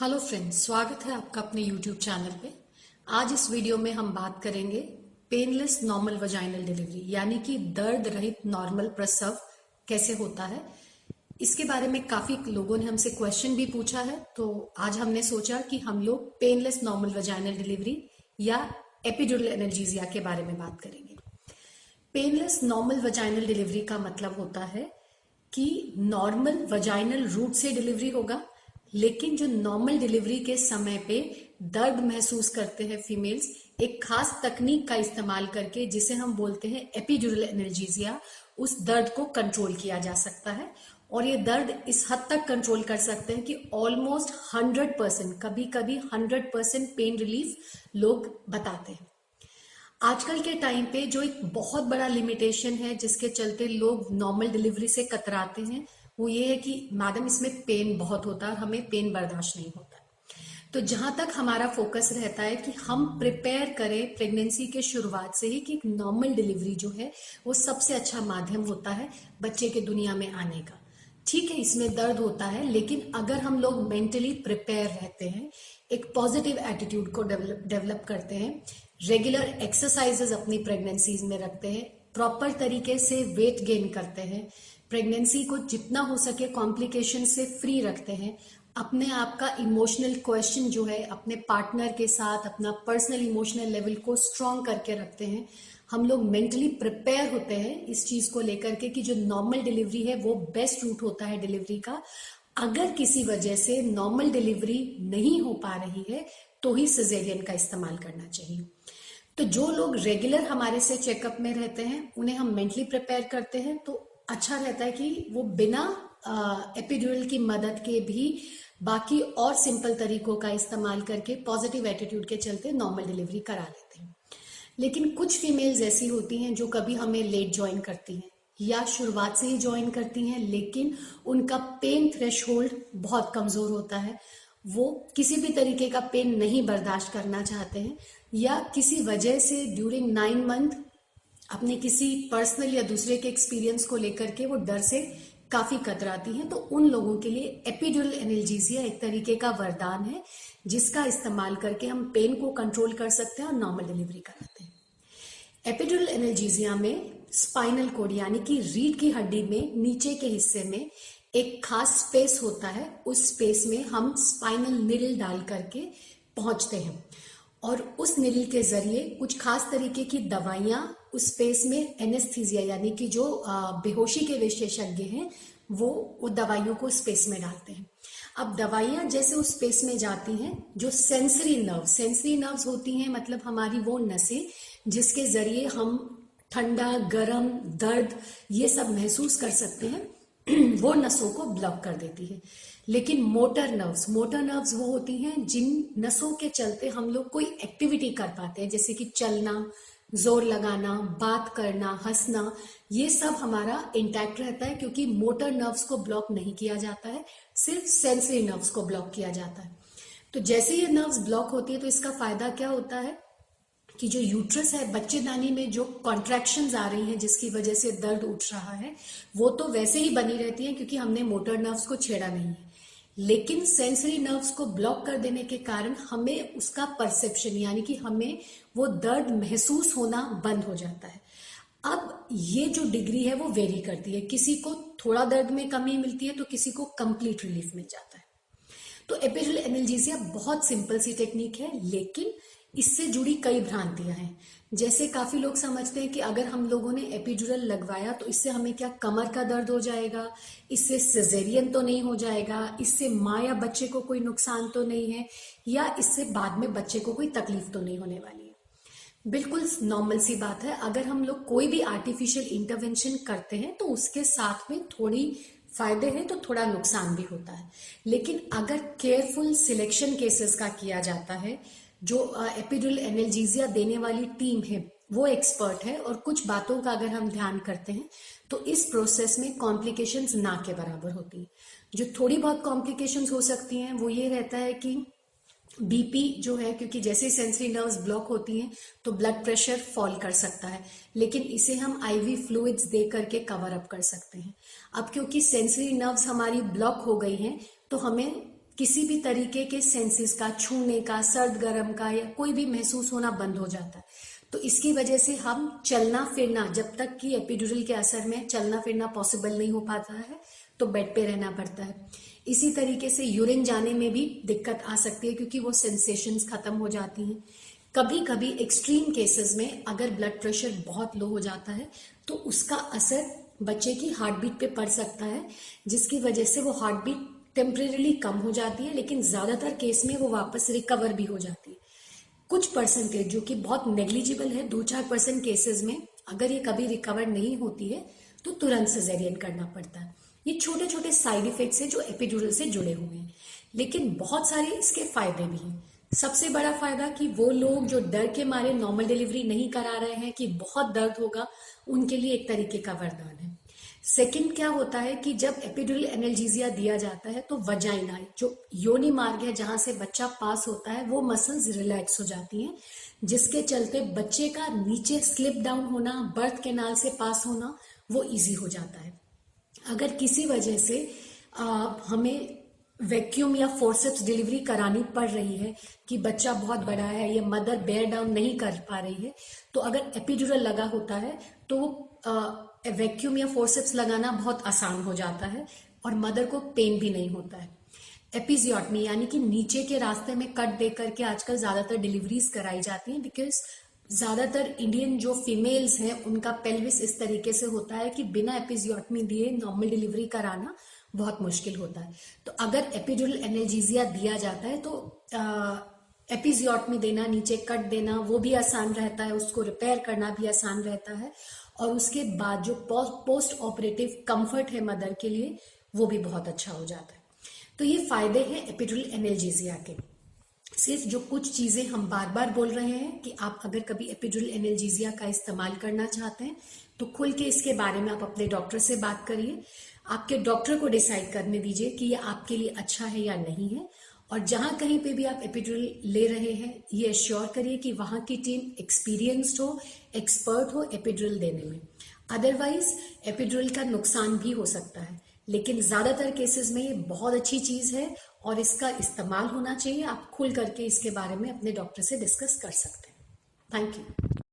Hello friends, स्वागत है आपका अपने यूट्यूब चैनल पे। आज इस वीडियो में हम बात करेंगे पेनलेस नॉर्मल वजाइनल डिलीवरी यानी कि दर्द रहित नॉर्मल प्रसव कैसे होता है। इसके बारे में काफ़ी लोगों ने हमसे क्वेश्चन भी पूछा है तो आज हमने सोचा कि हम लोग पेनलेस नॉर्मल वजाइनल डिलीवरी या एपिड्यूरल एनर्जीजिया के बारे में बात करेंगे। पेनलेस नॉर्मल वजाइनल डिलीवरी का मतलब होता है कि नॉर्मल वजाइनल रूट से डिलीवरी होगा लेकिन जो नॉर्मल डिलीवरी के समय पे दर्द महसूस करते हैं फीमेल्स एक खास तकनीक का इस्तेमाल करके जिसे हम बोलते हैं एपिड्यूरल एनर्जीजिया उस दर्द को कंट्रोल किया जा सकता है। और ये दर्द इस हद तक कंट्रोल कर सकते हैं कि ऑलमोस्ट हंड्रेड परसेंट कभी कभी हंड्रेड परसेंट पेन रिलीफ लोग बताते हैं। आजकल के टाइम पे जो एक बहुत बड़ा लिमिटेशन है जिसके चलते लोग नॉर्मल डिलीवरी से कतराते हैं वो ये है कि, मैडम, इसमें पेन बहुत होता है हमें पेन बर्दाश्त नहीं होता तो जहाँ तक हमारा फोकस रहता है कि हम प्रिपेयर करें प्रेगनेंसी के शुरुआत से ही कि एक नॉर्मल डिलीवरी जो है, वो सबसे अच्छा माध्यम होता है बच्चे के दुनिया में आने का। ठीक है, इसमें दर्द होता है, लेकिन अगर हम लोग मेंटली प्रिपेयर रहते हैं, एक पॉजिटिव एटीट्यूड को डेवलप करते हैं रेगुलर एक्सरसाइजेस अपनी प्रेगनेंसीज में रखते हैं प्रॉपर तरीके से वेट गेन करते हैं प्रेगनेंसी को जितना हो सके कॉम्प्लिकेशन से फ्री रखते हैं। अपने आप का इमोशनल क्वेश्चन जो है, अपने पार्टनर के साथ, अपना पर्सनल इमोशनल लेवल को स्ट्रांग करके रखते हैं। हम लोग मेंटली प्रिपेयर होते हैं इस चीज़ को लेकर के कि जो नॉर्मल डिलीवरी है, वो बेस्ट रूट होता है डिलीवरी का। अगर किसी वजह से नॉर्मल डिलीवरी नहीं हो पा रही है तो ही सिजेरियन का इस्तेमाल करना चाहिए। तो जो लोग रेगुलर हमारे से चेकअप में रहते हैं, उन्हें हम मेंटली प्रिपेयर करते हैं तो अच्छा रहता है कि वो बिना एपिड्यूरल की मदद के भी बाकी और सिंपल तरीकों का इस्तेमाल करके पॉजिटिव एटीट्यूड के चलते नॉर्मल डिलीवरी करा लेते हैं। लेकिन कुछ फीमेल्स ऐसी होती हैं जो कभी हमें लेट ज्वाइन करती हैं या शुरुआत से ही ज्वाइन करती हैं, लेकिन उनका पेन थ्रेश बहुत कमज़ोर होता है। वो किसी भी तरीके का पेन नहीं बर्दाश्त करना चाहते हैं या किसी वजह से ड्यूरिंग नाइन मंथ अपने किसी पर्सनल या दूसरे के एक्सपीरियंस को लेकर के वो डर से काफ़ी कतराती हैं। तो उन लोगों के लिए एपिड्यूरल एनर्जीजिया एक तरीके का वरदान है, जिसका इस्तेमाल करके हम पेन को कंट्रोल कर सकते हैं और नॉर्मल डिलीवरी कराते हैं। एपिड्यूरल एनर्जीजिया में स्पाइनल कोड यानी कि रीढ़ की हड्डी में नीचे के हिस्से में एक खास स्पेस होता है। उस स्पेस में हम स्पाइनल निडल डाल करके पहुँचते हैं। और उस निडल के ज़रिए कुछ खास तरीके की दवाइयाँ उस स्पेस में एनेस्थीजिया यानी कि जो बेहोशी के विशेषज्ञ हैं, वो वो दवाइयों को स्पेस में डालते हैं। अब दवाइयाँ जैसे उस स्पेस में जाती हैं, जो सेंसरी नर्व सेंसरी नर्व्स होती हैं मतलब हमारी वो नसें, जिसके ज़रिए हम ठंडा, गर्म, दर्द, ये सब महसूस कर सकते हैं। वो नसों को ब्लॉक कर देती है। लेकिन मोटर नर्व्स मोटर नर्व्स वो होती हैं जिन नसों के चलते हम लोग कोई एक्टिविटी कर पाते हैं, जैसे कि चलना, ज़ोर लगाना, बात करना, हंसना, ये सब हमारा इंटैक्ट रहता है क्योंकि मोटर नर्व्स को ब्लॉक नहीं किया जाता है, सिर्फ़ सेंसरी नर्व्स को ब्लॉक किया जाता है। तो जैसे ये नर्व्स ब्लॉक होती है तो इसका फ़ायदा क्या होता है? कि जो यूट्रस है, बच्चेदानी में जो कॉन्ट्रैक्शन आ रही हैं, जिसकी वजह से दर्द उठ रहा है, वो तो वैसे ही बनी रहती है क्योंकि हमने मोटर नर्व्स को छेड़ा नहीं है। लेकिन सेंसरी नर्व्स को ब्लॉक कर देने के कारण हमें उसका परसेप्शन यानी कि हमें वो दर्द महसूस होना बंद हो जाता है। अब ये जो डिग्री है, वो वेरी करती है। किसी को थोड़ा दर्द में कमी मिलती है तो किसी को कंप्लीट रिलीफ मिल जाता है। तो एपिडल एनर्जीजिया बहुत सिंपल सी टेक्निक है, लेकिन इससे जुड़ी कई भ्रांतियाँ हैं। जैसे काफ़ी लोग समझते हैं कि अगर हम लोगों ने एपिड्यूरल लगवाया तो इससे हमें क्या कमर का दर्द हो जाएगा? इससे सिजेरियन तो नहीं हो जाएगा? इससे माँ या बच्चे को कोई नुकसान तो नहीं है? या इससे बाद में बच्चे को कोई तकलीफ़ तो नहीं होने वाली है? बिल्कुल नॉर्मल सी बात है। अगर हम लोग कोई भी आर्टिफिशियल इंटरवेंशन करते हैं तो उसके साथ में थोड़ी फ़ायदे हैं तो थोड़ा नुकसान भी होता है। लेकिन अगर केयरफुल सिलेक्शन केसेस का किया जाता है जो एपिडुल एनर्जीजिया देने वाली टीम है, वो एक्सपर्ट है और कुछ बातों का अगर हम ध्यान करते हैं तो इस प्रोसेस में कॉम्प्लिकेशंस ना के बराबर होती है। जो थोड़ी बहुत कॉम्प्लिकेशंस हो सकती हैं, वो ये रहता है कि बीपी जो है, क्योंकि जैसे सेंसरी नर्व्स ब्लॉक होती हैं तो ब्लड प्रेशर फॉल कर सकता है। लेकिन इसे हम आईवी फ्लूइड्स दे करके कवर अप कर सकते हैं। अब क्योंकि सेंसरी नर्व्स हमारी ब्लॉक हो गई हैं तो हमें किसी भी तरीके के सेंसेस का, छूने का, सर्द, गर्म का या कोई भी महसूस होना बंद हो जाता है। तो इसकी वजह से हम चलना फिरना, जब तक कि एपिड्यूरल के असर में चलना फिरना पॉसिबल नहीं हो पाता है तो बेड पे रहना पड़ता है। इसी तरीके से यूरिन जाने में भी दिक्कत आ सकती है, क्योंकि वो सेंसेशंस खत्म हो जाती हैं। कभी कभी एक्सट्रीम केसेस में अगर ब्लड प्रेशर बहुत लो हो जाता है तो उसका असर बच्चे की हार्ट बीट पे पड़ सकता है, जिसकी वजह से वो हार्ट बीट टेम्परेली कम हो जाती है, लेकिन ज़्यादातर केस में वो वापस रिकवर भी हो जाती है। कुछ परसेंटेज जो कि बहुत नेग्लिजिबल है दो चार परसेंट केसेस में अगर ये कभी रिकवर नहीं होती है तो तुरंत सिजेरियन करना पड़ता है। ये छोटे छोटे साइड इफेक्ट्स हैं जो एपिड्यूरल से जुड़े हुए हैं, लेकिन बहुत सारे इसके फ़ायदे भी हैं। सबसे बड़ा फ़ायदा कि वो लोग जो डर के मारे नॉर्मल डिलीवरी नहीं करा रहे हैं, कि बहुत दर्द होगा, उनके लिए एक तरीके का वरदान है। सेकंड क्या होता है कि जब एपिड्यूरल एनर्जीजिया दिया जाता है तो वजाइना जो योनि मार्ग है जहाँ से बच्चा पास होता है वो मसल्स रिलैक्स हो जाती हैं जिसके चलते बच्चे का नीचे स्लिप डाउन होना बर्थ केनाल से पास होना वो इजी हो जाता है। अगर किसी वजह से आ, हमें वैक्यूम या फोर्सेप्स डिलीवरी करानी पड़ रही है कि बच्चा बहुत बड़ा है या मदर बेयर डाउन नहीं कर पा रही है तो अगर एपिडुरल लगा होता है तो वैक्यूम या फोर्सेप्स लगाना बहुत आसान हो जाता है और मदर को पेन भी नहीं होता है। एपिजियोटमी यानी कि नीचे के रास्ते में कट दे करके आजकल ज़्यादातर डिलीवरीज कराई जाती हैं बिकॉज़ ज़्यादातर इंडियन जो फीमेल्स हैं, उनका पेल्विस इस तरीके से होता है कि बिना एपिजियोटमी दिए नॉर्मल डिलीवरी कराना बहुत मुश्किल होता है। तो अगर एपिड्यूरल एनर्जीजिया दिया जाता है तो एपिजियोटमी देना, नीचे कट देना, वो भी आसान रहता है, उसको रिपेयर करना भी आसान रहता है। और उसके बाद जो पोस्ट ऑपरेटिव कंफर्ट है मदर के लिए, वो भी बहुत अच्छा हो जाता है। तो ये फ़ायदे हैं एपिड्यूरल एनर्जीजिया के। सिर्फ़ जो कुछ चीज़ें हम बार बार बोल रहे हैं कि आप अगर कभी एपिड्यूरल एनर्जीजिया का इस्तेमाल करना चाहते हैं तो खुल के इसके बारे में आप अपने डॉक्टर से बात करिए। आपके डॉक्टर को डिसाइड करने दीजिए कि ये आपके लिए अच्छा है या नहीं है। और जहाँ कहीं पे भी आप एपिड्यूरल ले रहे हैं, ये एश्योर करिए कि वहाँ की टीम एक्सपीरियंस्ड हो एक्सपर्ट हो एपिड्यूरल देने में। अदरवाइज़ एपिड्यूरल का नुकसान भी हो सकता है। लेकिन ज़्यादातर केसेस में ये बहुत अच्छी चीज़ है और इसका इस्तेमाल होना चाहिए। आप खुल करके इसके बारे में अपने डॉक्टर से डिस्कस कर सकते हैं। Thank you